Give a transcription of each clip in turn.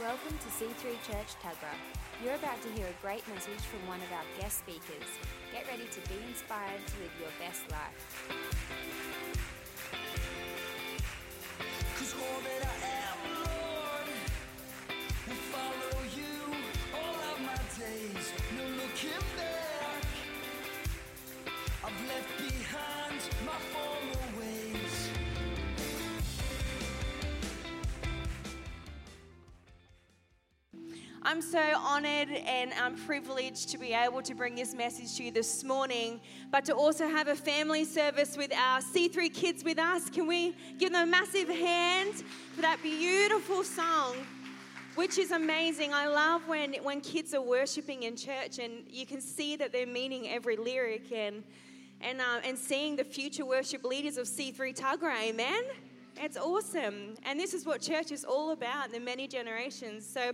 Welcome to C3 Church Tuggerah. You're about to hear a great message from one of our guest speakers. Get ready to be inspired to live your best life. I'm so honored and I'm privileged to be able to bring this message to you this morning, but to also have a family service with our C3 kids with us. Can we give them a massive hand for that beautiful song? Which is amazing. I love when, when kids are worshiping in church and you can see that they're meaning every lyric and, and, uh, and seeing the future worship leaders of C3 Tuggerah. Amen? It's awesome. And this is what church is all about, the many generations. So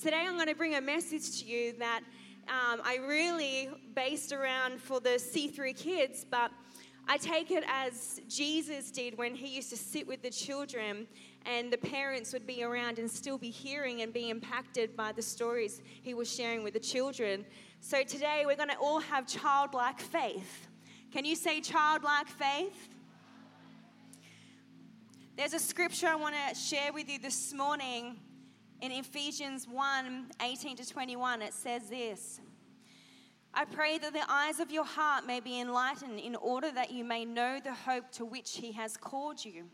today I'm going to bring a message to you that um, I really based around for the C3 kids, but I take it as Jesus did when he used to sit with the children and the parents would be around and still be hearing and be impacted by the stories he was sharing with the children. So today we're going to all have childlike faith. Can you say childlike faith? There's a scripture I want to share with you this morning in Ephesians 1 18 to 21. It says this I pray that the eyes of your heart may be enlightened in order that you may know the hope to which he has called you,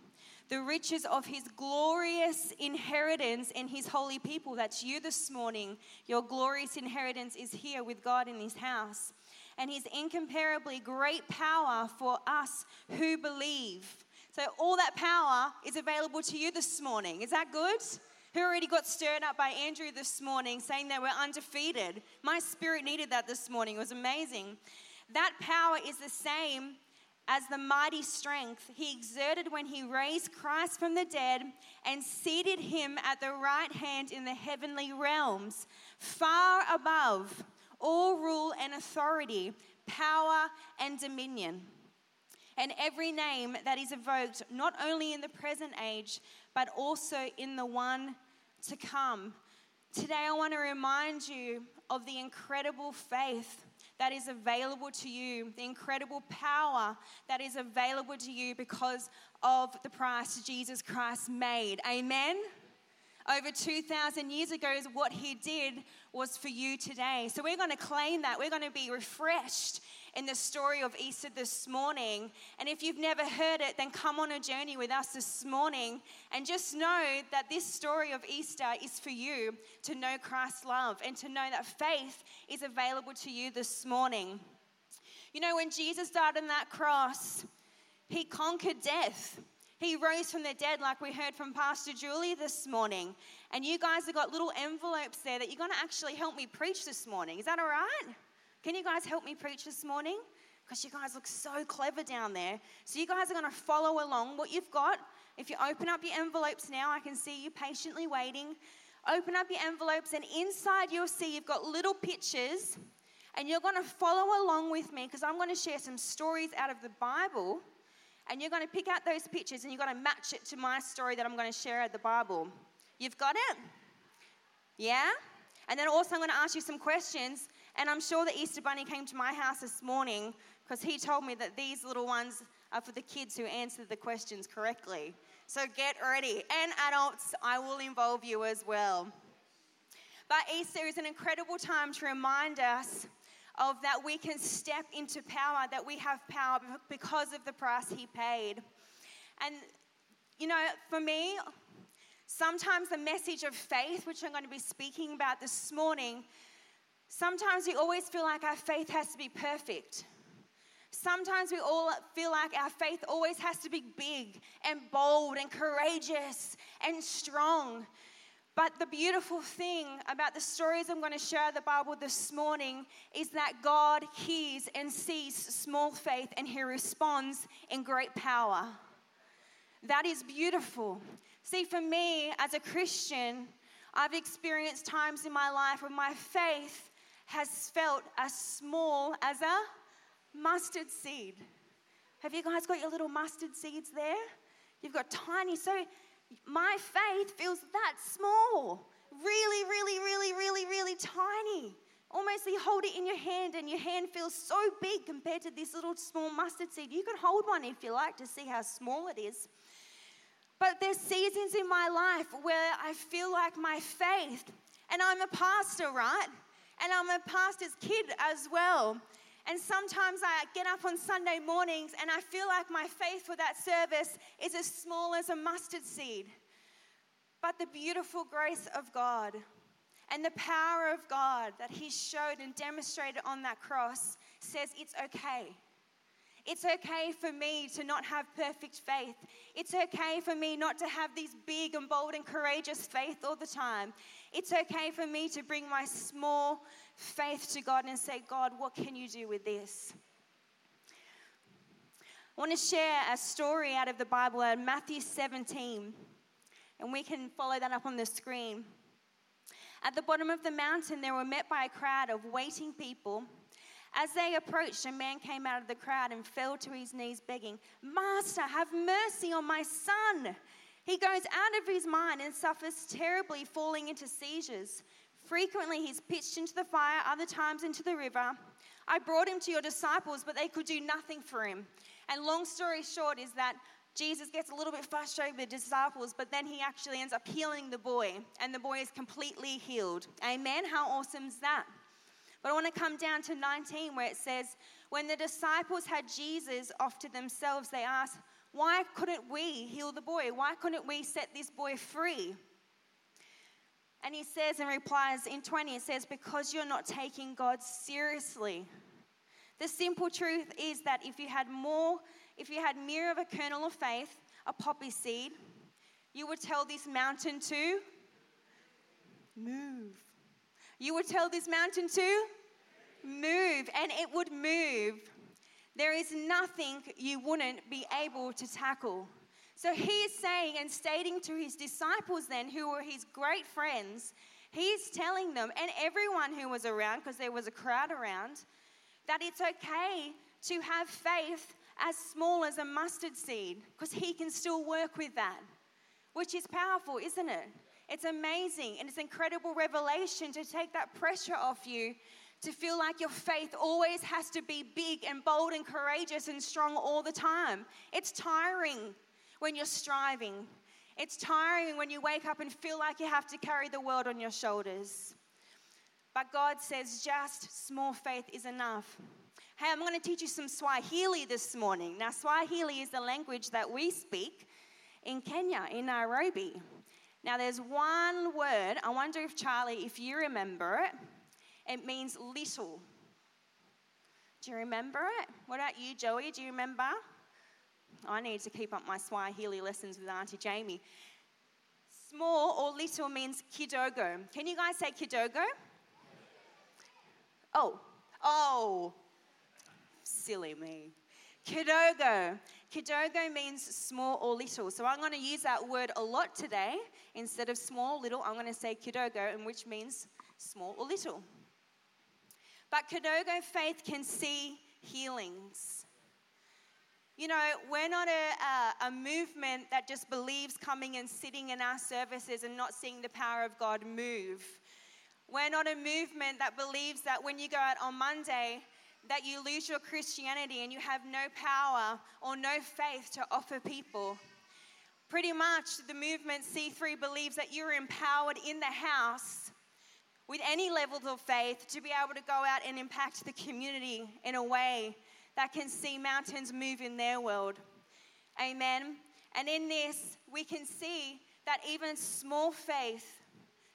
the riches of his glorious inheritance in his holy people. That's you this morning. Your glorious inheritance is here with God in his house. And his incomparably great power for us who believe. So, all that power is available to you this morning. Is that good? Who already got stirred up by Andrew this morning saying they we're undefeated? My spirit needed that this morning. It was amazing. That power is the same as the mighty strength he exerted when he raised Christ from the dead and seated him at the right hand in the heavenly realms, far above all rule and authority, power and dominion and every name that is evoked, not only in the present age, but also in the one to come. Today, I want to remind you of the incredible faith that is available to you, the incredible power that is available to you because of the price Jesus Christ made. Amen over 2,000 years ago what he did was for you today. So we're going to claim that. We're going to be refreshed in the story of Easter this morning. And if you've never heard it, then come on a journey with us this morning and just know that this story of Easter is for you to know Christ's love and to know that faith is available to you this morning. You know, when Jesus died on that cross, he conquered death. He rose from the dead, like we heard from Pastor Julie this morning. And you guys have got little envelopes there that you're going to actually help me preach this morning. Is that all right? Can you guys help me preach this morning? Because you guys look so clever down there. So you guys are going to follow along what you've got. If you open up your envelopes now, I can see you patiently waiting. Open up your envelopes, and inside you'll see you've got little pictures. And you're going to follow along with me because I'm going to share some stories out of the Bible and you're going to pick out those pictures and you're going to match it to my story that I'm going to share out of the Bible. You've got it? Yeah? And then also, I'm going to ask you some questions. And I'm sure the Easter Bunny came to my house this morning because he told me that these little ones are for the kids who answered the questions correctly. So get ready. And adults, I will involve you as well. But Easter is an incredible time to remind us of that we can step into power, that we have power because of the price He paid. And, you know, for me, sometimes the message of faith, which I'm going to be speaking about this morning, sometimes we always feel like our faith has to be perfect. Sometimes we all feel like our faith always has to be big and bold and courageous and strong. But the beautiful thing about the stories I'm going to share the Bible this morning is that God hears and sees small faith and he responds in great power. That is beautiful. See, for me as a Christian, I've experienced times in my life when my faith has felt as small as a mustard seed. Have you guys got your little mustard seeds there? You've got tiny, so my faith feels that small, Really, really, really, really, really tiny. Almost you hold it in your hand, and your hand feels so big compared to this little small mustard seed. You can hold one if you like to see how small it is. But there's seasons in my life where I feel like my faith, and I'm a pastor, right? And I'm a pastor's kid as well. And sometimes I get up on Sunday mornings and I feel like my faith for that service is as small as a mustard seed. But the beautiful grace of God and the power of God that He showed and demonstrated on that cross says it's okay. It's okay for me to not have perfect faith. It's okay for me not to have these big and bold and courageous faith all the time. It's okay for me to bring my small faith to God and say, God, what can you do with this? I want to share a story out of the Bible, in Matthew 17, and we can follow that up on the screen. At the bottom of the mountain, they were met by a crowd of waiting people. As they approached, a man came out of the crowd and fell to his knees, begging, Master, have mercy on my son. He goes out of his mind and suffers terribly, falling into seizures. Frequently, he's pitched into the fire, other times into the river. I brought him to your disciples, but they could do nothing for him. And long story short is that Jesus gets a little bit frustrated with the disciples, but then he actually ends up healing the boy, and the boy is completely healed. Amen. How awesome is that? But I want to come down to 19 where it says, When the disciples had Jesus off to themselves, they asked, Why couldn't we heal the boy? Why couldn't we set this boy free? And he says and replies in 20, it says, Because you're not taking God seriously. The simple truth is that if you had more if you had mere of a kernel of faith, a poppy seed, you would tell this mountain to move. You would tell this mountain to move, and it would move. There is nothing you wouldn't be able to tackle. So he is saying and stating to his disciples, then, who were his great friends, he's telling them, and everyone who was around, because there was a crowd around, that it's okay to have faith as small as a mustard seed because He can still work with that, which is powerful, isn't it? It's amazing and it's incredible revelation to take that pressure off you to feel like your faith always has to be big and bold and courageous and strong all the time. It's tiring when you're striving. It's tiring when you wake up and feel like you have to carry the world on your shoulders. But God says just small faith is enough. Hey, I'm going to teach you some Swahili this morning. Now, Swahili is the language that we speak in Kenya, in Nairobi. Now, there's one word. I wonder if Charlie, if you remember it, it means little. Do you remember it? What about you, Joey? Do you remember? I need to keep up my Swahili lessons with Auntie Jamie. Small or little means kidogo. Can you guys say kidogo? Oh, oh, silly me. Kidogo. Kidogo means small or little. So I'm going to use that word a lot today. Instead of small, little, I'm going to say kidogo, which means small or little. But kidogo faith can see healings. You know, we're not a, a, a, movement that just believes coming and sitting in our services and not seeing the power of God move. We're not a movement that believes that when you go out on Monday, that you lose your Christianity and you have no power or no faith to offer people. Pretty much, the movement C3 believes that you're empowered in the house with any levels of faith to be able to go out and impact the community in a way that can see mountains move in their world. Amen. And in this, we can see that even small faith,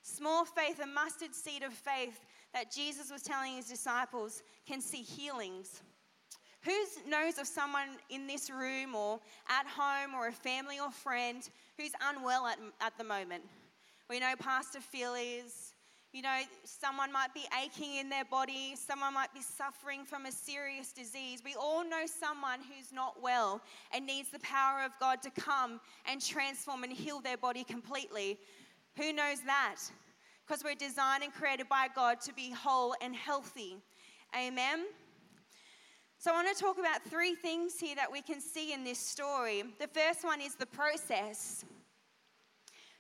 small faith, a mustard seed of faith, that Jesus was telling his disciples can see healings. Who knows of someone in this room or at home or a family or friend who's unwell at, at the moment? We know Pastor Phil is. You know, someone might be aching in their body, someone might be suffering from a serious disease. We all know someone who's not well and needs the power of God to come and transform and heal their body completely. Who knows that? because we're designed and created by God to be whole and healthy. Amen. So, I want to talk about three things here that we can see in this story. The first one is the process.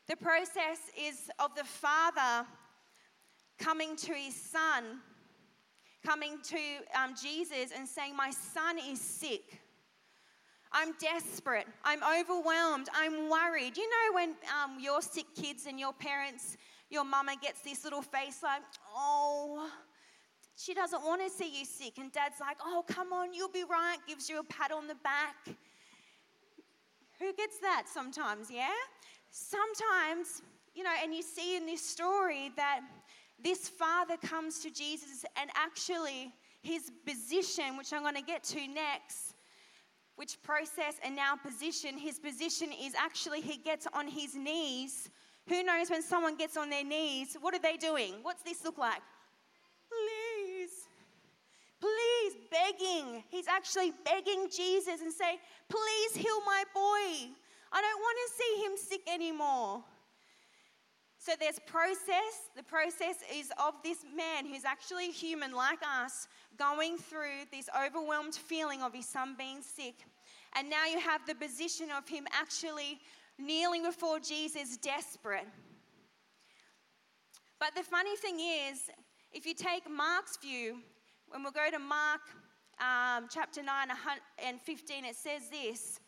The process is of the Father coming to his son, coming to um, Jesus and saying, My son is sick. I'm desperate. I'm overwhelmed. I'm worried. You know, when um, you're sick kids and your parents, your mama gets this little face like, oh, she doesn't want to see you sick. And dad's like, oh, come on, you'll be right. Gives you a pat on the back. Who gets that sometimes, yeah? Sometimes, you know, and you see in this story that this father comes to Jesus and actually his position, which I'm going to get to next, which process and now position, his position is actually he gets on his knees. Who knows when someone gets on their knees, what are they doing? What's this look like? Please, please, begging. He's actually begging Jesus and say, please heal my boy. I don't want to see him sick anymore. So there's process. The process is of this man who's actually human like us, going through this overwhelmed feeling of his son being sick. And now you have the position of him actually kneeling before Jesus, desperate. But the funny thing is, if you take Mark's view, when we go to Mark um, chapter 9 and 15, it says this.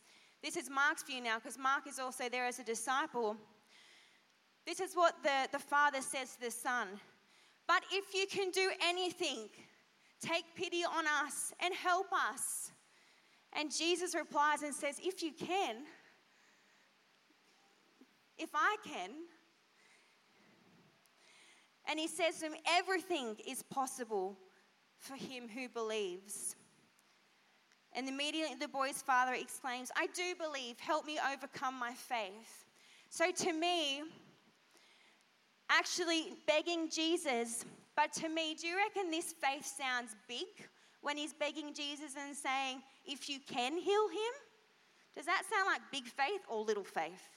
This is Mark's view now, because Mark is also there as a disciple. This is what the, the Father says to the Son. But if you can do anything, take pity on us and help us. And Jesus replies and says, If you can, if I can. And he says to him, Everything is possible for him who believes. And immediately the boy's father exclaims, I do believe, help me overcome my faith. So to me, actually begging Jesus, but to me, do you reckon this faith sounds big when he's begging Jesus and saying, if you can heal him? Does that sound like big faith or little faith?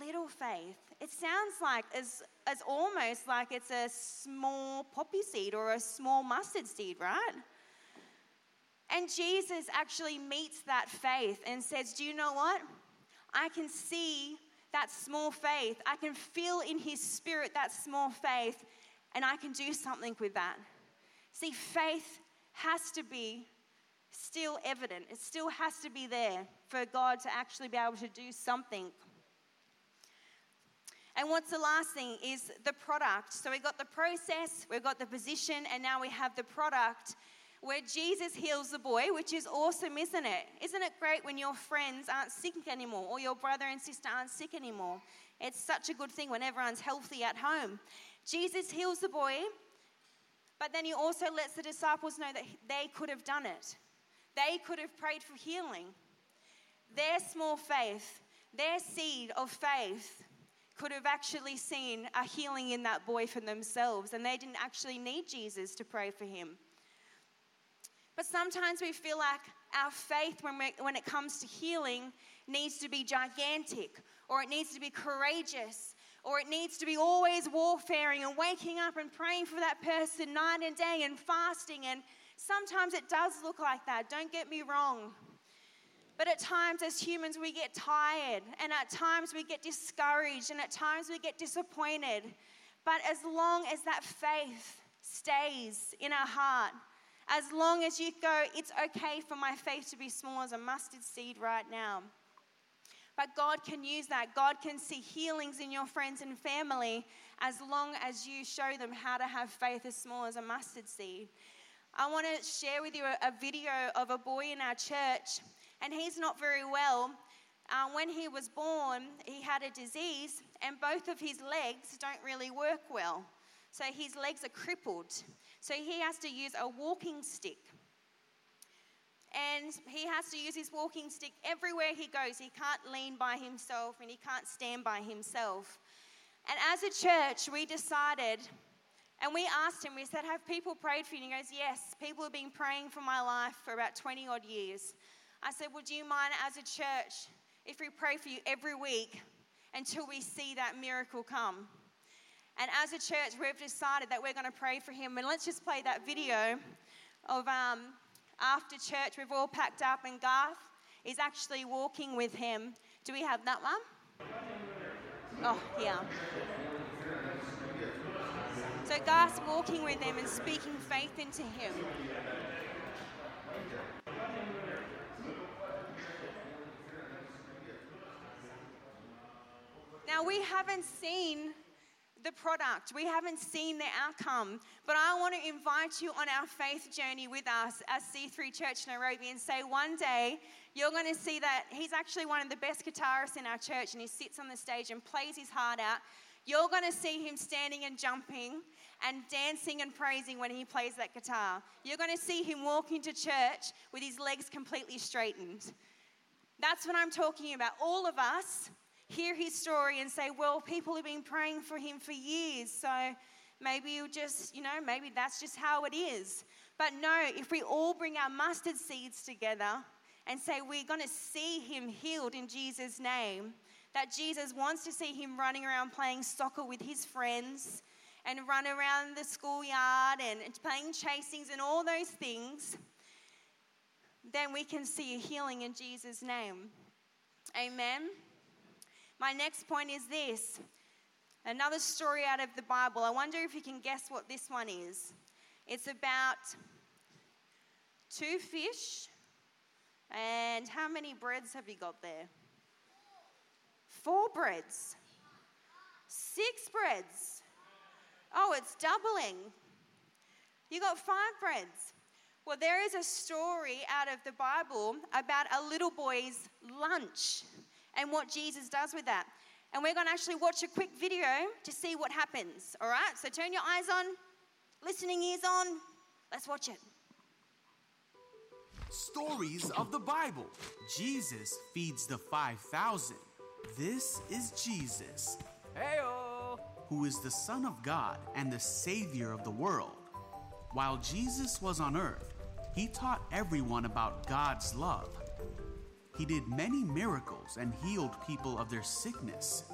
Little faith. It sounds like as, as almost like it's a small poppy seed or a small mustard seed, right? And Jesus actually meets that faith and says, Do you know what? I can see that small faith. I can feel in his spirit that small faith, and I can do something with that. See, faith has to be still evident, it still has to be there for God to actually be able to do something. And what's the last thing is the product. So we've got the process, we've got the position, and now we have the product where Jesus heals the boy, which is awesome, isn't it? Isn't it great when your friends aren't sick anymore or your brother and sister aren't sick anymore? It's such a good thing when everyone's healthy at home. Jesus heals the boy, but then he also lets the disciples know that they could have done it. They could have prayed for healing. Their small faith, their seed of faith, could have actually seen a healing in that boy for themselves, and they didn't actually need Jesus to pray for him. But sometimes we feel like our faith, when, when it comes to healing, needs to be gigantic, or it needs to be courageous, or it needs to be always warfaring and waking up and praying for that person night and day and fasting. And sometimes it does look like that, don't get me wrong. But at times, as humans, we get tired, and at times, we get discouraged, and at times, we get disappointed. But as long as that faith stays in our heart, as long as you go, it's okay for my faith to be small as a mustard seed right now. But God can use that. God can see healings in your friends and family as long as you show them how to have faith as small as a mustard seed. I want to share with you a, a video of a boy in our church, and he's not very well. Uh, when he was born, he had a disease, and both of his legs don't really work well. So his legs are crippled. So he has to use a walking stick. And he has to use his walking stick everywhere he goes. He can't lean by himself and he can't stand by himself. And as a church, we decided, and we asked him, we said, Have people prayed for you? And he goes, Yes, people have been praying for my life for about 20 odd years. I said, Would you mind as a church if we pray for you every week until we see that miracle come? And as a church, we've decided that we're going to pray for him. And let's just play that video of um, after church, we've all packed up, and Garth is actually walking with him. Do we have that one? Oh, yeah. So Garth's walking with him and speaking faith into him. Now, we haven't seen the product, we haven't seen the outcome, but I want to invite you on our faith journey with us as C3 Church Nairobi and say one day you're going to see that he's actually one of the best guitarists in our church and he sits on the stage and plays his heart out. You're going to see him standing and jumping and dancing and praising when he plays that guitar. You're going to see him walking to church with his legs completely straightened. That's what I'm talking about. All of us hear his story and say, well, people have been praying for him for years, so maybe you just, you know, maybe that's just how it is. But no, if we all bring our mustard seeds together and say we're going to see him healed in Jesus' name, that Jesus wants to see him running around playing soccer with his friends and run around the schoolyard and playing chasings and all those things, then we can see a healing in Jesus' name. Amen. My next point is this another story out of the Bible. I wonder if you can guess what this one is. It's about two fish, and how many breads have you got there? Four breads. Six breads. Oh, it's doubling. You got five breads. Well, there is a story out of the Bible about a little boy's lunch and what Jesus does with that. And we're going to actually watch a quick video to see what happens. All right? So turn your eyes on, listening ears on. Let's watch it. Stories of the Bible. Jesus feeds the 5,000. This is Jesus. Heyo! Who is the Son of God and the Savior of the world. While Jesus was on earth, he taught everyone about God's love he did many miracles and healed people of their sickness.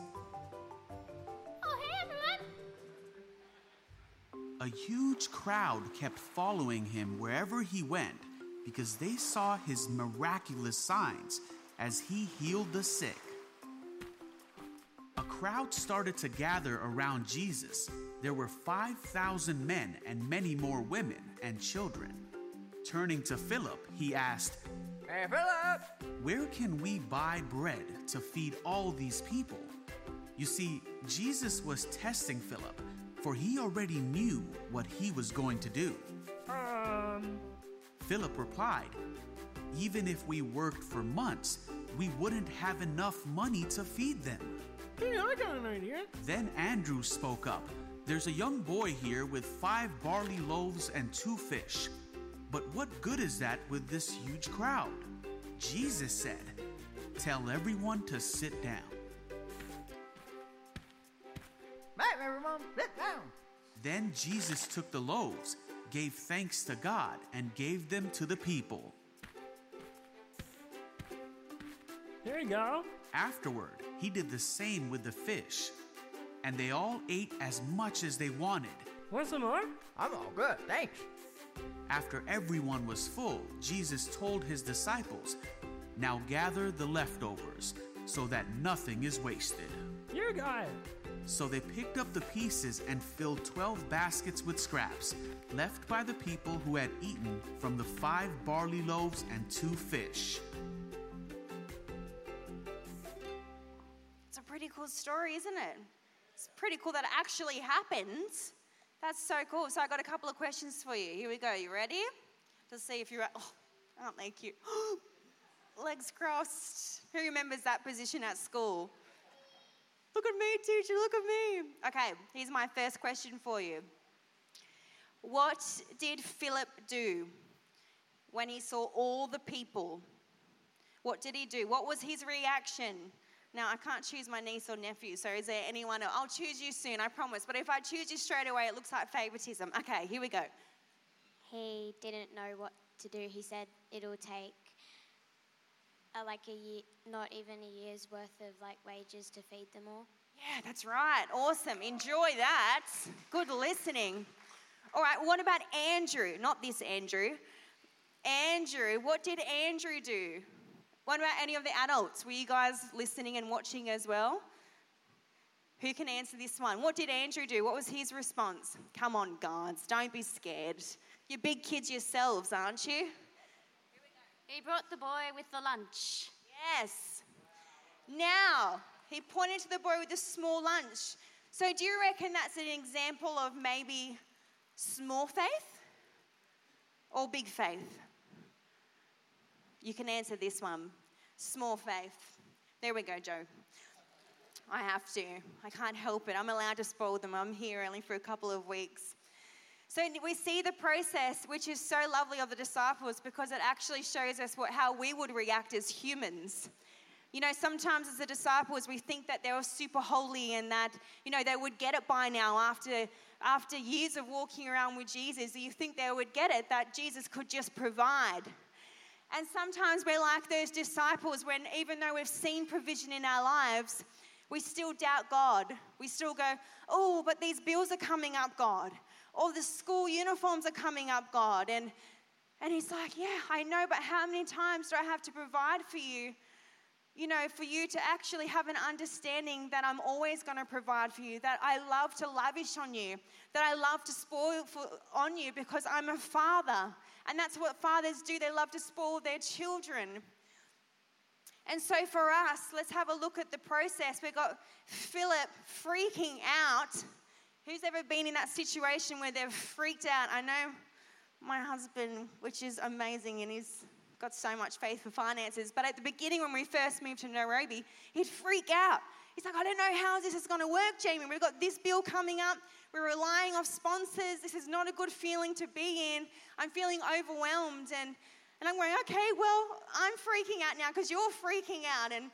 Oh, hey, everyone! A huge crowd kept following him wherever he went because they saw his miraculous signs as he healed the sick. A crowd started to gather around Jesus. There were 5,000 men and many more women and children. Turning to Philip, he asked, Hey, Philip! Where can we buy bread to feed all these people? You see, Jesus was testing Philip, for he already knew what he was going to do. Um. Philip replied, Even if we worked for months, we wouldn't have enough money to feed them. Hey, I got an idea. Then Andrew spoke up. There's a young boy here with five barley loaves and two fish. But what good is that with this huge crowd? Jesus said, Tell everyone to sit down. Right, everyone, sit down. Then Jesus took the loaves, gave thanks to God, and gave them to the people. Here you go. Afterward, he did the same with the fish, and they all ate as much as they wanted. Want some more? I'm all good, thanks. After everyone was full, Jesus told his disciples, Now gather the leftovers, so that nothing is wasted. You got it. So they picked up the pieces and filled 12 baskets with scraps, left by the people who had eaten from the five barley loaves and two fish. It's a pretty cool story, isn't it? It's pretty cool that it actually happened. That's so cool. So I got a couple of questions for you. Here we go. You ready? To see if you're. Oh, aren't they cute? Legs crossed. Who remembers that position at school? Look at me, teacher. Look at me. Okay, here's my first question for you. What did Philip do when he saw all the people? What did he do? What was his reaction? Now, I can't choose my niece or nephew, so is there anyone else? I'll choose you soon, I promise. But if I choose you straight away, it looks like favoritism. Okay, here we go. He didn't know what to do. He said it'll take uh, like a year, not even a year's worth of like wages to feed them all. Yeah, that's right. Awesome. Enjoy that. Good listening. All right, what about Andrew? Not this Andrew. Andrew, what did Andrew do? What about any of the adults? Were you guys listening and watching as well? Who can answer this one? What did Andrew do? What was his response? Come on, guards, don't be scared. You're big kids yourselves, aren't you? He brought the boy with the lunch. Yes. Now, he pointed to the boy with the small lunch. So, do you reckon that's an example of maybe small faith or big faith? You can answer this one small faith. There we go, Joe. I have to. I can't help it. I'm allowed to spoil them. I'm here only for a couple of weeks. So we see the process, which is so lovely of the disciples because it actually shows us what, how we would react as humans. You know, sometimes as the disciples, we think that they were super holy and that, you know, they would get it by now after, after years of walking around with Jesus. You think they would get it, that Jesus could just provide. And sometimes we're like those disciples when, even though we've seen provision in our lives, we still doubt God. We still go, oh, but these bills are coming up, God. Or the school uniforms are coming up, God. And, and He's like, yeah, I know, but how many times do I have to provide for you? You know, for you to actually have an understanding that I'm always going to provide for you, that I love to lavish on you, that I love to spoil for, on you because I'm a father. And that's what fathers do, they love to spoil their children. And so for us, let's have a look at the process. We've got Philip freaking out. Who's ever been in that situation where they've freaked out? I know my husband, which is amazing, and he's got so much faith for finances. But at the beginning, when we first moved to Nairobi, he'd freak out. He's like, I don't know how this is going to work, Jamie. We've got this bill coming up. We're relying off sponsors. This is not a good feeling to be in. I'm feeling overwhelmed. And and I'm going, okay, well, I'm freaking out now because you're freaking out. And,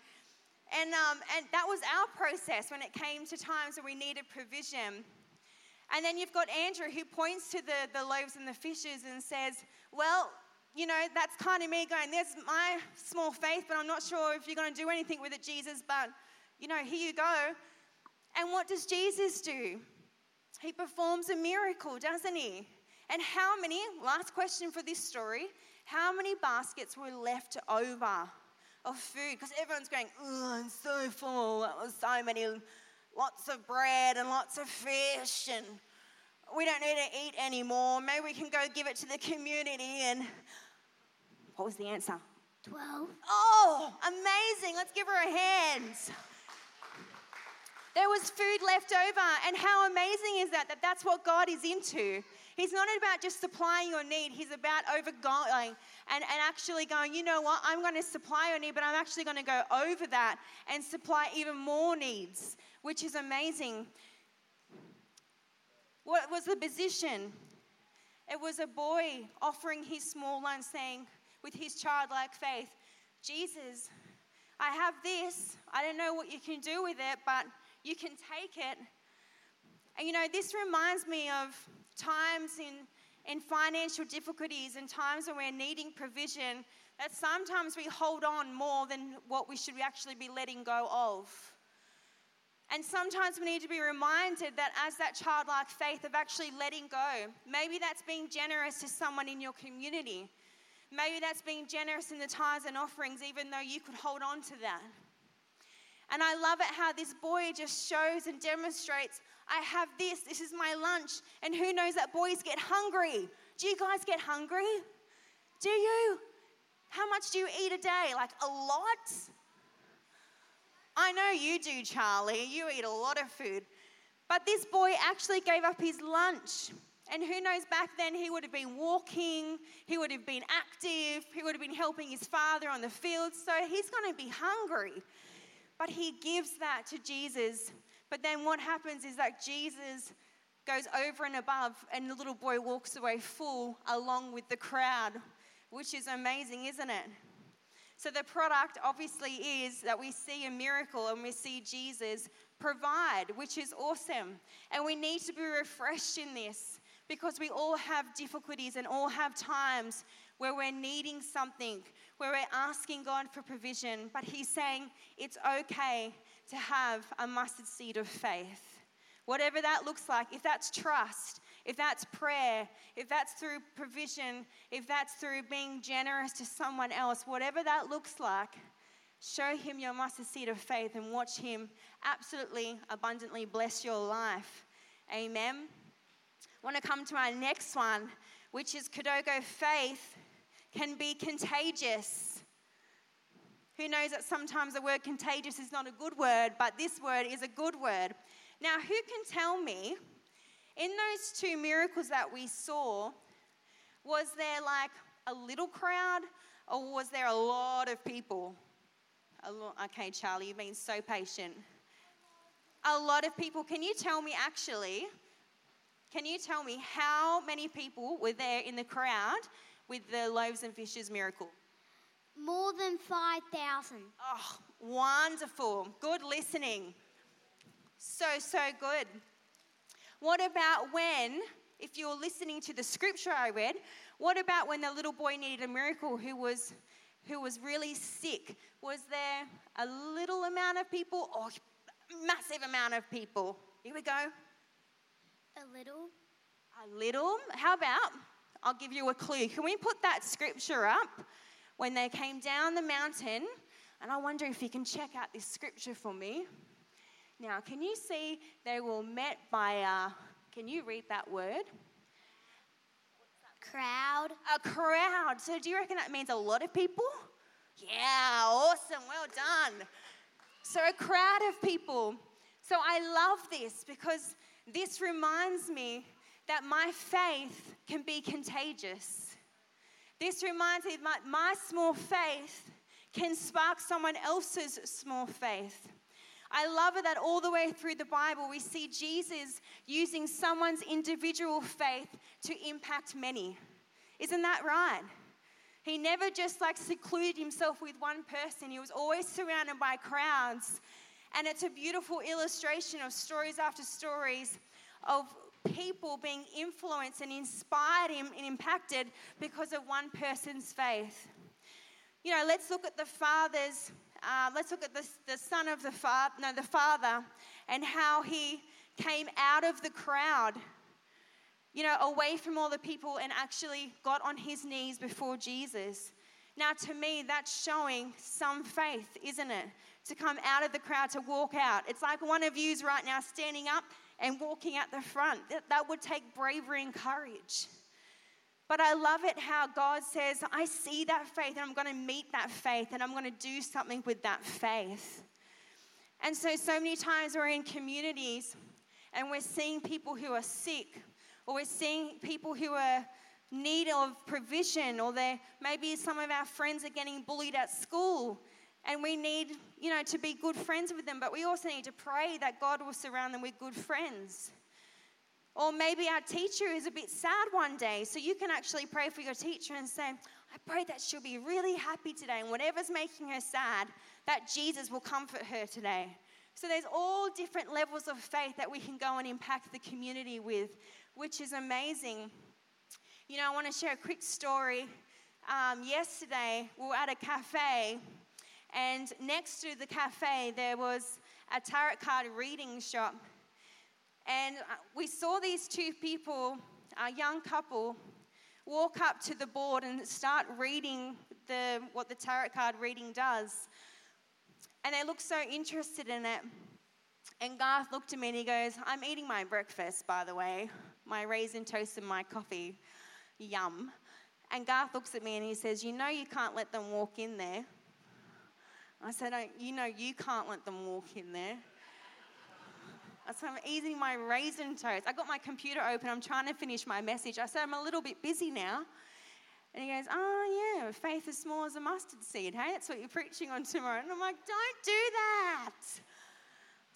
and, um, and that was our process when it came to times where we needed provision. And then you've got Andrew who points to the, the loaves and the fishes and says, well, you know, that's kind of me going, there's my small faith, but I'm not sure if you're going to do anything with it, Jesus, but, you know, here you go. And what does Jesus do? He performs a miracle, doesn't he? And how many, last question for this story, how many baskets were left over of food? Because everyone's going, oh, I'm so full. That was so many, lots of bread and lots of fish, and we don't need to eat anymore. Maybe we can go give it to the community. And what was the answer? 12. Oh, amazing. Let's give her a hand. There was food left over. And how amazing is that? That that's what God is into. He's not about just supplying your need, He's about overgoing and, and actually going, you know what, I'm going to supply your need, but I'm actually going to go over that and supply even more needs, which is amazing. What was the position? It was a boy offering his small lunch, saying, with his childlike faith, Jesus, I have this. I don't know what you can do with it, but you can take it. And you know, this reminds me of times in, in financial difficulties and times when we're needing provision, that sometimes we hold on more than what we should actually be letting go of. And sometimes we need to be reminded that as that childlike faith of actually letting go, maybe that's being generous to someone in your community. Maybe that's being generous in the tithes and offerings, even though you could hold on to that. And I love it how this boy just shows and demonstrates I have this, this is my lunch. And who knows that boys get hungry? Do you guys get hungry? Do you? How much do you eat a day? Like a lot? I know you do, Charlie. You eat a lot of food. But this boy actually gave up his lunch. And who knows, back then he would have been walking, he would have been active, he would have been helping his father on the field. So he's going to be hungry. But he gives that to Jesus but then what happens is that Jesus goes over and above, and the little boy walks away full along with the crowd, which is amazing, isn't it? So, the product obviously is that we see a miracle and we see Jesus provide, which is awesome. And we need to be refreshed in this because we all have difficulties and all have times where we're needing something, where we're asking God for provision. But He's saying it's okay to have a mustard seed of faith. Whatever that looks like, if that's trust, if that's prayer, if that's through provision, if that's through being generous to someone else, whatever that looks like, Show him your mustard seed of faith and watch him absolutely abundantly bless your life. Amen. I want to come to our next one, which is Kidogo faith can be contagious. Who knows that sometimes the word contagious is not a good word, but this word is a good word. Now, who can tell me in those two miracles that we saw, was there like a little crowd or was there a lot of people? Okay, Charlie, you've been so patient. A lot of people. Can you tell me actually? Can you tell me how many people were there in the crowd with the loaves and fishes miracle? More than 5,000. Oh, wonderful. Good listening. So, so good. What about when, if you're listening to the scripture I read, what about when the little boy needed a miracle who was who was really sick? Was there a little amount of people or massive amount of people? Here we go. A little. A little. How about I'll give you a clue. Can we put that scripture up? When they came down the mountain, and I wonder if you can check out this scripture for me. Now, can you see they were met by a, can you read that word? Crowd. A crowd. So, do you reckon that means a lot of people? Yeah, awesome. Well done. So, a crowd of people. So, I love this because this reminds me that my faith can be contagious. This reminds me that my, small faith can spark someone else's small faith. I love it that all the way through the Bible we see Jesus using someone's individual faith to impact many. Isn't that right? He never just like secluded himself with one person. He was always surrounded by crowds. And it's a beautiful illustration of stories after stories of people being influenced and inspired and impacted because of one person's faith. You know, let's look at the Father's uh, let's look at the, the son of the father, no, the father, and how he came out of the crowd, you know, away from all the people and actually got on his knees before Jesus. Now, to me, that's showing some faith, isn't it? To come out of the crowd, to walk out. It's like one of yous right now standing up and walking at the front. That, that would take bravery and courage. But I love it how God says, I see that faith and I'm going to meet that faith and I'm going to do something with that faith. And so, so many times we're in communities and we're seeing people who are sick or we're seeing people who are need of provision or they maybe some of our friends are getting bullied at school and we need you know to be good friends with them but we also need to pray that god will surround them with good friends or maybe our teacher is a bit sad one day, so you can actually pray for your teacher and say, I pray that she'll be really happy today, and whatever's making her sad, that Jesus will comfort her today. So there's all different levels of faith that we can go and impact the community with, which is amazing. You know, I want to share a quick story. Um, yesterday, we were at a cafe, and next to the cafe, there was a tarot card reading shop. And we saw these two people, a young couple, walk up to the board and start reading the, what the tarot card reading does. And they looked so interested in it. And Garth looked at me and he goes, I'm eating my breakfast, by the way, my raisin toast and my coffee. Yum. And Garth looks at me and he says, You know, you can't let them walk in there. I said, You know, you can't let them walk in there. So I'm eating my raisin toast. I got my computer open. I'm trying to finish my message. I said, I'm a little bit busy now. And he goes, Oh, yeah, faith is small as a mustard seed. Hey, that's what you're preaching on tomorrow. And I'm like, Don't do that.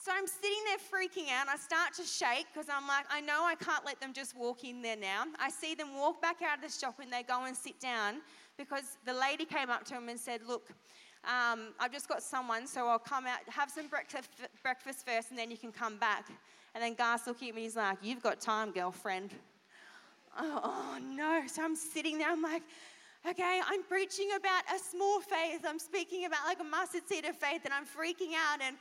So I'm sitting there freaking out. I start to shake because I'm like, I know I can't let them just walk in there now. I see them walk back out of the shop and they go and sit down because the lady came up to him and said, Look, um, I've just got someone, so I'll come out, have some breakfast, first, and then you can come back. And then Garth looking at me, he's like, You've got time, girlfriend. Oh, oh no. So I'm sitting there, I'm like, Okay, I'm preaching about a small faith. I'm speaking about like a mustard seed of faith, and I'm freaking out. And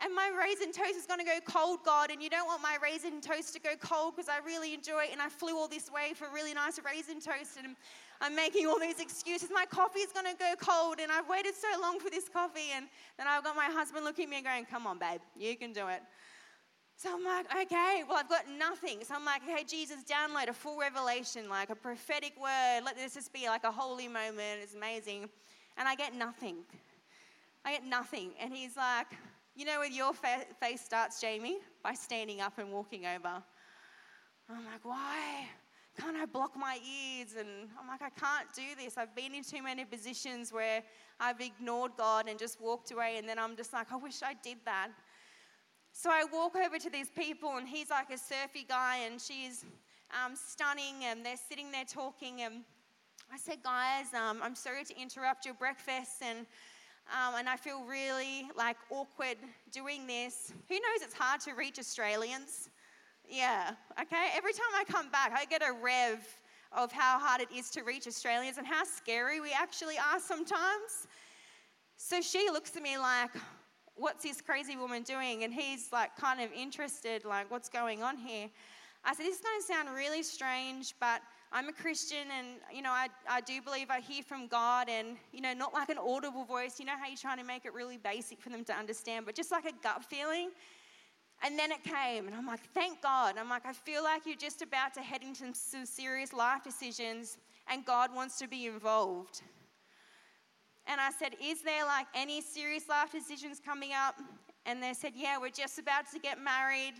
and my raisin toast is going to go cold, God, and you don't want my raisin toast to go cold because I really enjoy it, and I flew all this way for really nice raisin toast, and I'm making all these excuses. My coffee is going to go cold, and I've waited so long for this coffee, and then I've got my husband looking at me and going, "Come on, babe, you can do it." So I'm like, okay, well, I've got nothing. So I'm like, okay, Jesus, download a full revelation, like a prophetic word. Let this just be like a holy moment. It's amazing. And I get nothing. I get nothing. And he's like, you know, where your fa- face starts, Jamie, by standing up and walking over. I'm like, why? Can't I block my ears? And I'm like, I can't do this. I've been in too many positions where I've ignored God and just walked away. And then I'm just like, I wish I did that. So I walk over to these people, and he's like a surfy guy, and she's um, stunning, and they're sitting there talking. And I said, Guys, um, I'm sorry to interrupt your breakfast, and um, and I feel really like awkward doing this. Who knows it's hard to reach Australians? Yeah, okay. Every time I come back, I get a rev of how hard it is to reach Australians and how scary we actually are sometimes. So she looks at me like, What's this crazy woman doing? And he's like, kind of interested, like, What's going on here? I said, This is going to sound really strange, but I'm a Christian and, you know, I, I do believe I hear from God and, you know, not like an audible voice. You know how you're trying to make it really basic for them to understand, but just like a gut feeling. And then it came, and I'm like, thank God. I'm like, I feel like you're just about to head into some serious life decisions, and God wants to be involved. And I said, Is there like any serious life decisions coming up? And they said, Yeah, we're just about to get married.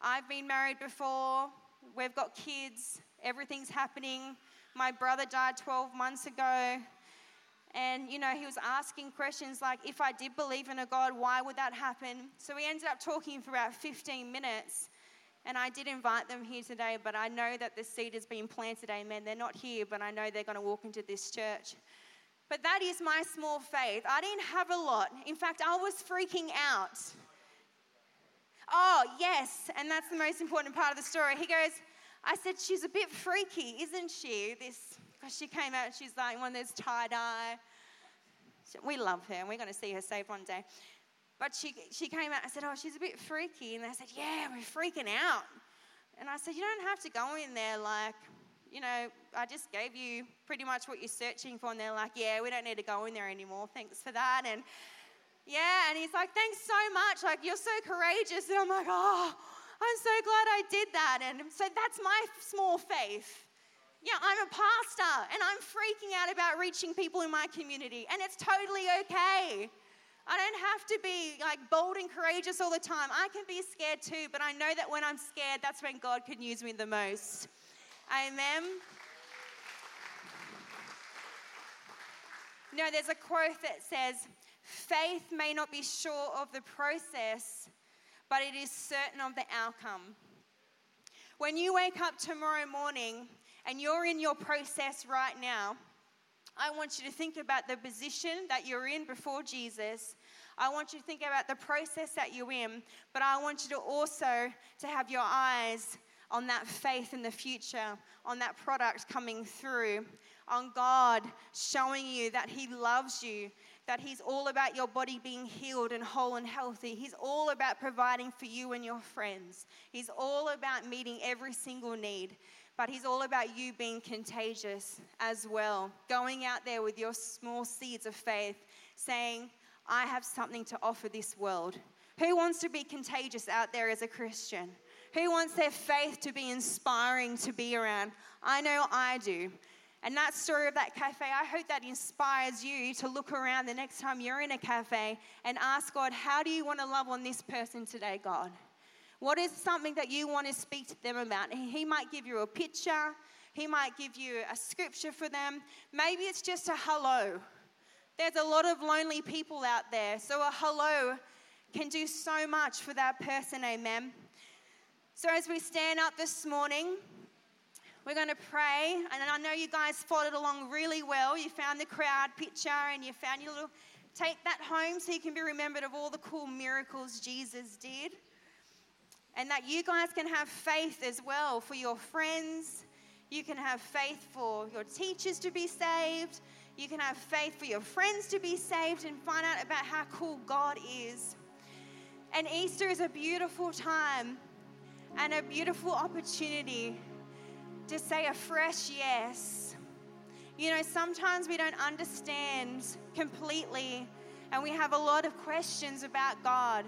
I've been married before. We've got kids everything's happening. My brother died 12 months ago. And, you know, he was asking questions like, if I did believe in a God, why would that happen? So we ended up talking for about 15 minutes. And I did invite them here today, but I know that the seed has been planted, amen. They're not here, but I know they're going to walk into this church. But that is my small faith. I didn't have a lot. In fact, I was freaking out. Oh, yes. And that's the most important part of the story. He goes, I said, She's a bit freaky, isn't she? This, because she came out, and she's like one of those tie dye. We love her and we're going to see her saved one day. But she, she came out, I said, Oh, she's a bit freaky. And they said, Yeah, we're freaking out. And I said, You don't have to go in there like, you know, I just gave you pretty much what you're searching for. And they're like, Yeah, we don't need to go in there anymore. Thanks for that. And yeah, and he's like, Thanks so much. Like, you're so courageous. And I'm like, Oh, I'm so glad I did that. And so that's my small faith. Yeah, I'm a pastor and I'm freaking out about reaching people in my community, and it's totally okay. I don't have to be like bold and courageous all the time. I can be scared too, but I know that when I'm scared, that's when God can use me the most. Amen. No, there's a quote that says, Faith may not be sure of the process, but it is certain of the outcome. When you wake up tomorrow morning and you're in your process right now, I want you to think about the position that you're in before Jesus. I want you to think about the process that you're in, but I want you to also to have your eyes on that faith in the future, on that product coming through, on God showing you that He loves you, that He's all about your body being healed and whole and healthy. He's all about providing for you and your friends. He's all about meeting every single need. But He's all about you being contagious as well. Going out there with your small seeds of faith, saying, I have something to offer this world. Who wants to be contagious out there as a Christian? Who wants their faith to be inspiring to be around? I know I do. And that story of that cafe, I hope that inspires you to look around the next time you're in a cafe and ask God, how do you want to love on this person today, God? What is something that you want to speak to them about? He might give you a picture, He might give you a scripture for them. Maybe it's just a hello. There's a lot of lonely people out there, so a hello can do so much for that person, amen. So, as we stand up this morning, we're going to pray, and I know you guys followed along really well. You found the crowd picture and you found your little. Take that home so you can be remembered of all the cool miracles Jesus did. And that you guys can have faith as well for your friends. You can have faith for your teachers to be saved. You can have faith for your friends to be saved and find out about how cool God is. And Easter is a beautiful time and a beautiful opportunity to say a fresh yes. You know, sometimes we don't understand completely and we have a lot of questions about God.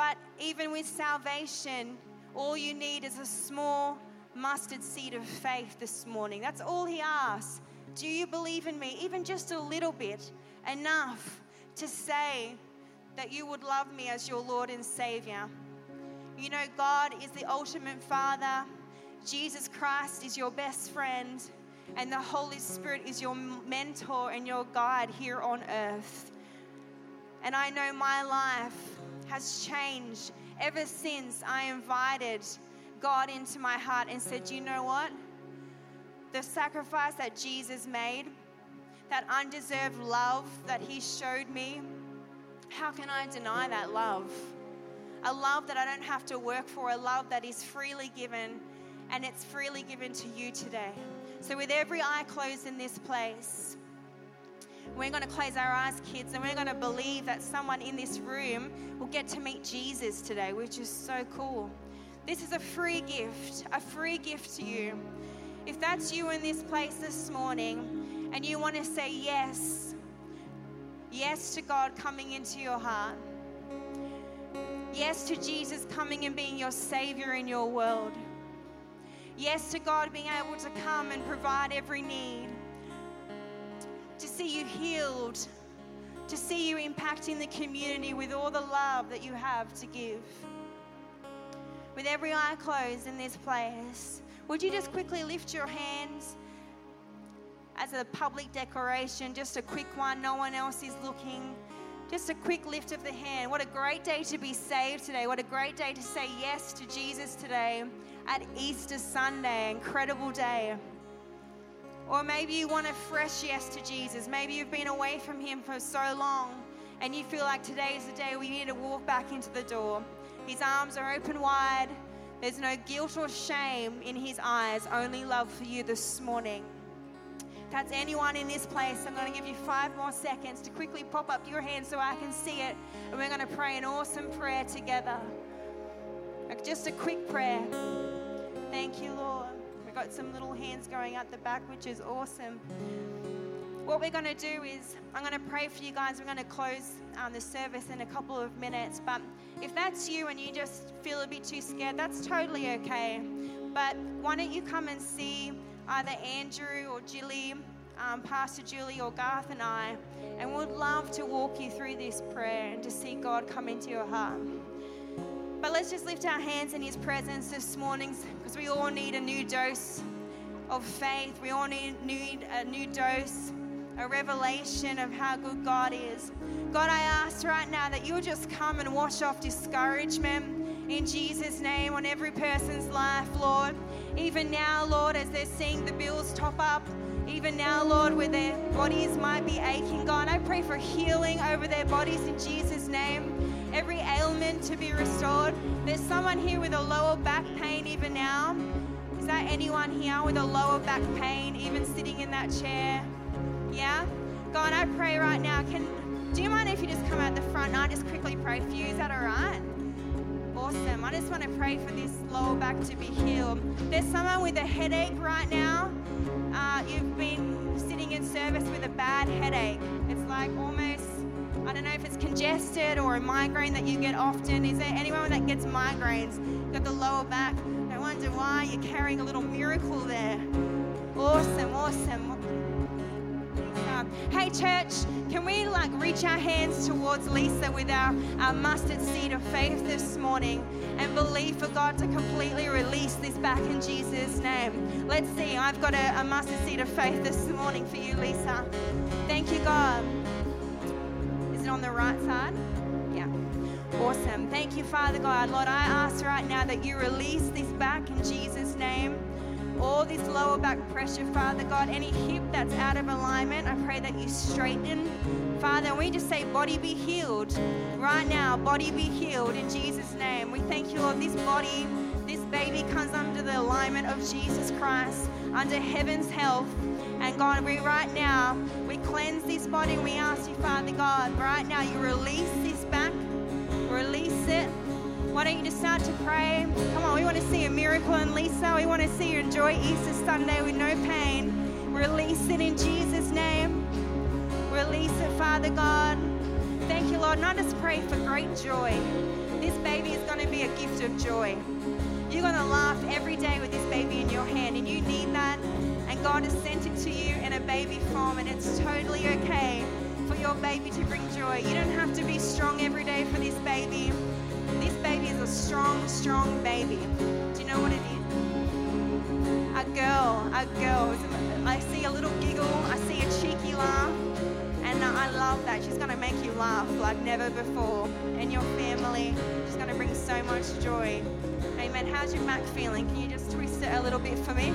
But even with salvation, all you need is a small mustard seed of faith this morning. That's all He asks. Do you believe in me? Even just a little bit, enough to say that you would love me as your Lord and Savior. You know, God is the ultimate Father, Jesus Christ is your best friend, and the Holy Spirit is your mentor and your guide here on earth. And I know my life has changed ever since I invited God into my heart and said, You know what? The sacrifice that Jesus made, that undeserved love that He showed me, how can I deny that love? A love that I don't have to work for, a love that is freely given, and it's freely given to you today. So, with every eye closed in this place, we're going to close our eyes, kids, and we're going to believe that someone in this room will get to meet Jesus today, which is so cool. This is a free gift, a free gift to you. If that's you in this place this morning and you want to say yes, yes to God coming into your heart, yes to Jesus coming and being your Savior in your world, yes to God being able to come and provide every need to see you healed, to see you impacting the community with all the love that you have to give. With every eye closed in this place, would you just quickly lift your hands as a public declaration? Just a quick one, no one else is looking. Just a quick lift of the hand. What a great day to be saved today. What a great day to say yes to Jesus today at Easter Sunday. Incredible day. Or maybe you want a fresh yes to Jesus. Maybe you've been away from Him for so long and you feel like today is the day we need to walk back into the door. His arms are open wide. There's no guilt or shame in His eyes, only love for you this morning. If that's anyone in this place, I'm going to give you five more seconds to quickly pop up your hand so I can see it. And we're going to pray an awesome prayer together. Just a quick prayer. Thank you, Lord. We've got some little hands going out the back, which is awesome. What we're going to do is, I'm going to pray for you guys. We're going to close um, the service in a couple of minutes. But if that's you and you just feel a bit too scared, that's totally okay. But why don't you come and see either Andrew or Jilly, um, Pastor Julie or Garth and I, and we'd love to walk you through this prayer and to see God come into your heart. But let's just lift our hands in His presence this morning because we all need a new dose of faith. We all need, need a new dose, a revelation of how good God is. God, I ask right now that you'll just come and wash off discouragement in Jesus' name on every person's life, Lord. Even now, Lord, as they're seeing the bills top up, even now, Lord, where their bodies might be aching, God, I pray for healing over their bodies in Jesus' name every ailment to be restored. There's someone here with a lower back pain even now. Is there anyone here with a lower back pain, even sitting in that chair? Yeah? God, I pray right now. Can do you mind if you just come out the front and I just quickly pray for you? Is that all right? Awesome. I just want to pray for this lower back to be healed. There's someone with a headache right now. Uh, you've been sitting in service with a bad headache. It's like almost I don't know if it's congested or a migraine that you get often. Is there anyone that gets migraines? Got the lower back? I wonder why you're carrying a little miracle there. Awesome, awesome. Hey, church, can we like reach our hands towards Lisa with our, our mustard seed of faith this morning and believe for God to completely release this back in Jesus' name? Let's see. I've got a, a mustard seed of faith this morning for you, Lisa. Thank you, God on the right side? Yeah. Awesome. Thank you, Father God. Lord, I ask right now that you release this back in Jesus' name. All this lower back pressure, Father God, any hip that's out of alignment, I pray that you straighten. Father, we just say, body be healed. Right now, body be healed in Jesus' name. We thank you, Lord, this body, this baby comes under the alignment of Jesus Christ, under heaven's health. And God, we right now, we cleanse this body we ask you, Father God, right now, you release this back, release it. Why don't you just start to pray? Come on, we want to see a miracle in Lisa. We want to see you enjoy Easter Sunday with no pain. Release it in Jesus' name. Release it, Father God. Thank you, Lord. I just pray for great joy. This baby is going to be a gift of joy. You're going to laugh every day with this baby in your hand, and you need that. God has sent it to you in a baby form, and it's totally okay for your baby to bring joy. You don't have to be strong every day for this baby. This baby is a strong, strong baby. Do you know what it is? A girl, a girl. I see a little giggle, I see a cheeky laugh, and I love that. She's going to make you laugh like never before. And your family, she's going to bring so much joy. Amen. How's your Mac feeling? Can you just twist it a little bit for me?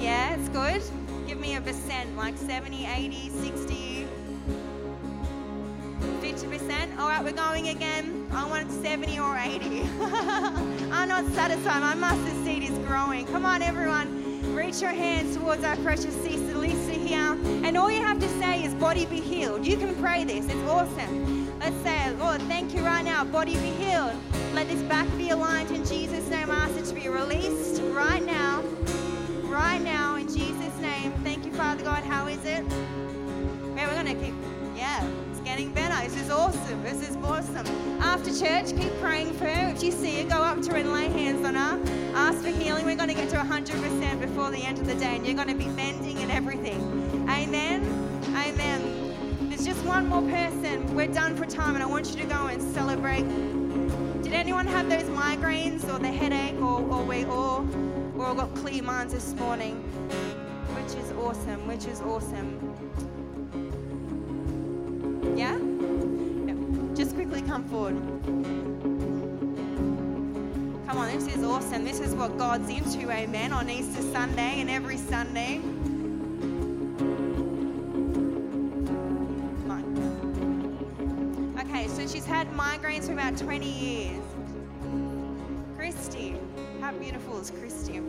Yeah, it's good. Give me a percent, like 70, 80, 60, 50%. All right, we're going again. I want 70 or 80. I'm not satisfied. My mustard seed is growing. Come on, everyone. Reach your hands towards our precious sister Lisa here. And all you have to say is, Body be healed. You can pray this. It's awesome. Let's say, Lord, thank you right now. Body be healed. Let this back be aligned in Jesus' name. I ask it to be released right now. This is awesome. This is awesome. After church, keep praying for her. If you see her, go up to her and lay hands on her. Ask for healing. We're going to get to 100% before the end of the day, and you're going to be bending and everything. Amen. Amen. There's just one more person. We're done for time, and I want you to go and celebrate. Did anyone have those migraines or the headache, or, or we all, we all got clear minds this morning? Which is awesome. Which is awesome. Come forward. Come on, this is awesome. This is what God's into, amen, on Easter Sunday and every Sunday. Okay, so she's had migraines for about 20 years. Christy, how beautiful is Christy?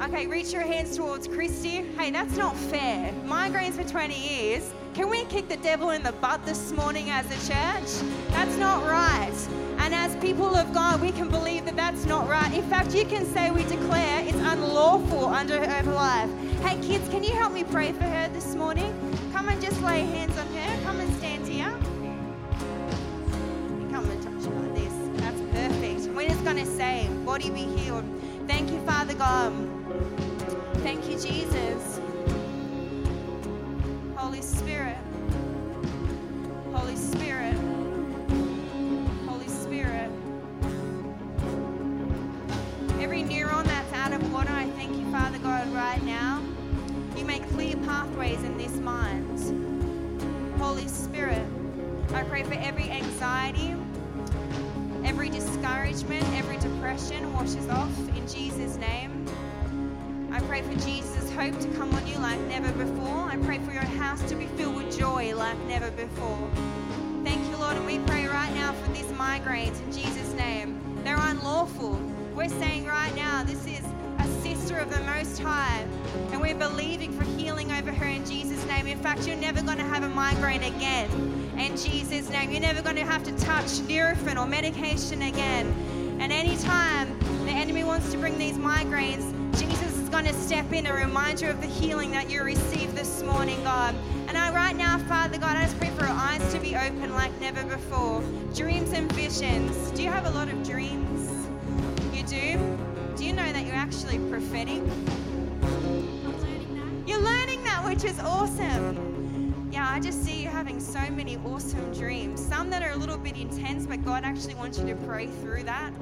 Okay, reach your hands towards Christy. Hey, that's not fair. Migraines for 20 years. Can we kick the devil in the butt this morning as a church? That's not right. And as people of God, we can believe that that's not right. In fact, you can say we declare it's unlawful under her life. Hey, kids, can you help me pray for her this morning? Come and just lay hands on her. Come and stand here. Come and touch her like this. That's perfect. We're just going to say, body be healed. Thank you, Father God. Thank you, Jesus. Pathways in this mind. Holy Spirit, I pray for every anxiety, every discouragement, every depression washes off in Jesus' name. I pray for Jesus' hope to come on you like never before. I pray for your house to be filled with joy like never before. Thank you, Lord, and we pray right now for these migraines in Jesus' name. They're unlawful. We're saying right now, this is a sister of the Most High, and we're believing for healing over her in Jesus' name. In fact, you're never going to have a migraine again in Jesus' name. You're never going to have to touch Nurofen or medication again. And anytime the enemy wants to bring these migraines, Jesus is going to step in and remind you of the healing that you received this morning, God. And I, right now, Father God, I just pray for our eyes to be open like never before. Dreams and visions. Do you have a lot of dreams? You do? Do you know that you're actually prophetic? You're learning that, which is awesome. Yeah, I just see you having so many awesome dreams. Some that are a little bit intense, but God actually wants you to pray through that.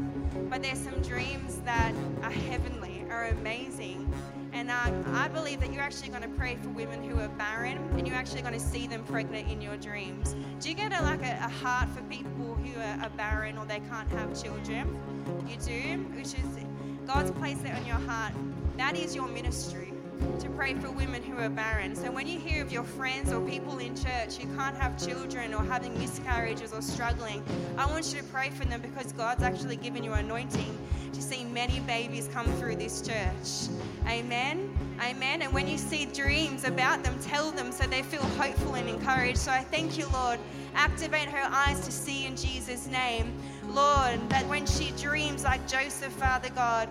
But there's some dreams that are heavenly, are amazing. And uh, I believe that you're actually going to pray for women who are barren and you're actually going to see them pregnant in your dreams. Do you get a, like a, a heart for people who are, are barren or they can't have children? You do, which is God's placed that on your heart. That is your ministry to pray for women who are barren. So when you hear of your friends or people in church who can't have children or having miscarriages or struggling, I want you to pray for them because God's actually given you anointing to see many babies come through this church. Amen. Amen. And when you see dreams about them, tell them so they feel hopeful and encouraged. So I thank you, Lord. Activate her eyes to see in Jesus' name. Lord, that when she dreams like Joseph, Father God,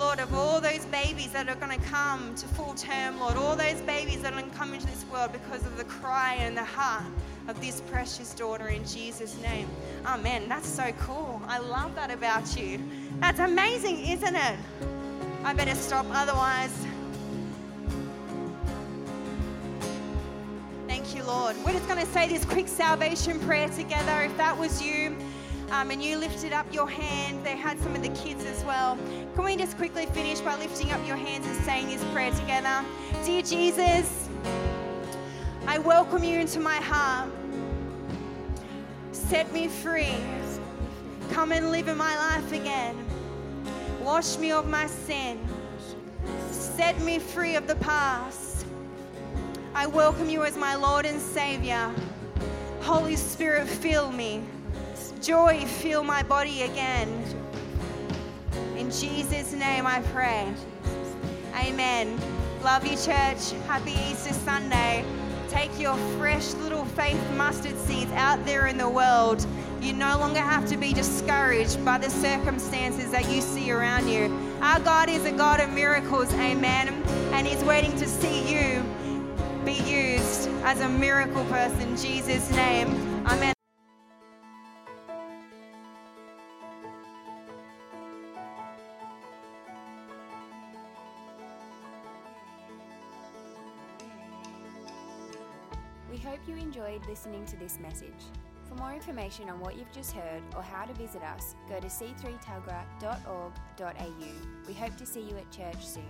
Lord, of all those babies that are going to come to full term, Lord, all those babies that are going to come into this world because of the cry and the heart of this precious daughter in Jesus' name. Amen. That's so cool. I love that about you. That's amazing, isn't it? I better stop, otherwise. Thank you, Lord. We're just going to say this quick salvation prayer together. If that was you, um, and you lifted up your hand. They had some of the kids as well. Can we just quickly finish by lifting up your hands and saying this prayer together? Dear Jesus, I welcome you into my heart. Set me free. Come and live in my life again. Wash me of my sin. Set me free of the past. I welcome you as my Lord and Savior. Holy Spirit, fill me. Joy, fill my body again. In Jesus' name I pray. Amen. Love you, church. Happy Easter Sunday. Take your fresh little faith mustard seeds out there in the world. You no longer have to be discouraged by the circumstances that you see around you. Our God is a God of miracles, amen. And He's waiting to see you be used as a miracle person in Jesus' name. Amen. enjoyed listening to this message. For more information on what you've just heard or how to visit us, go to c3tuggerah.org.au. We hope to see you at church soon.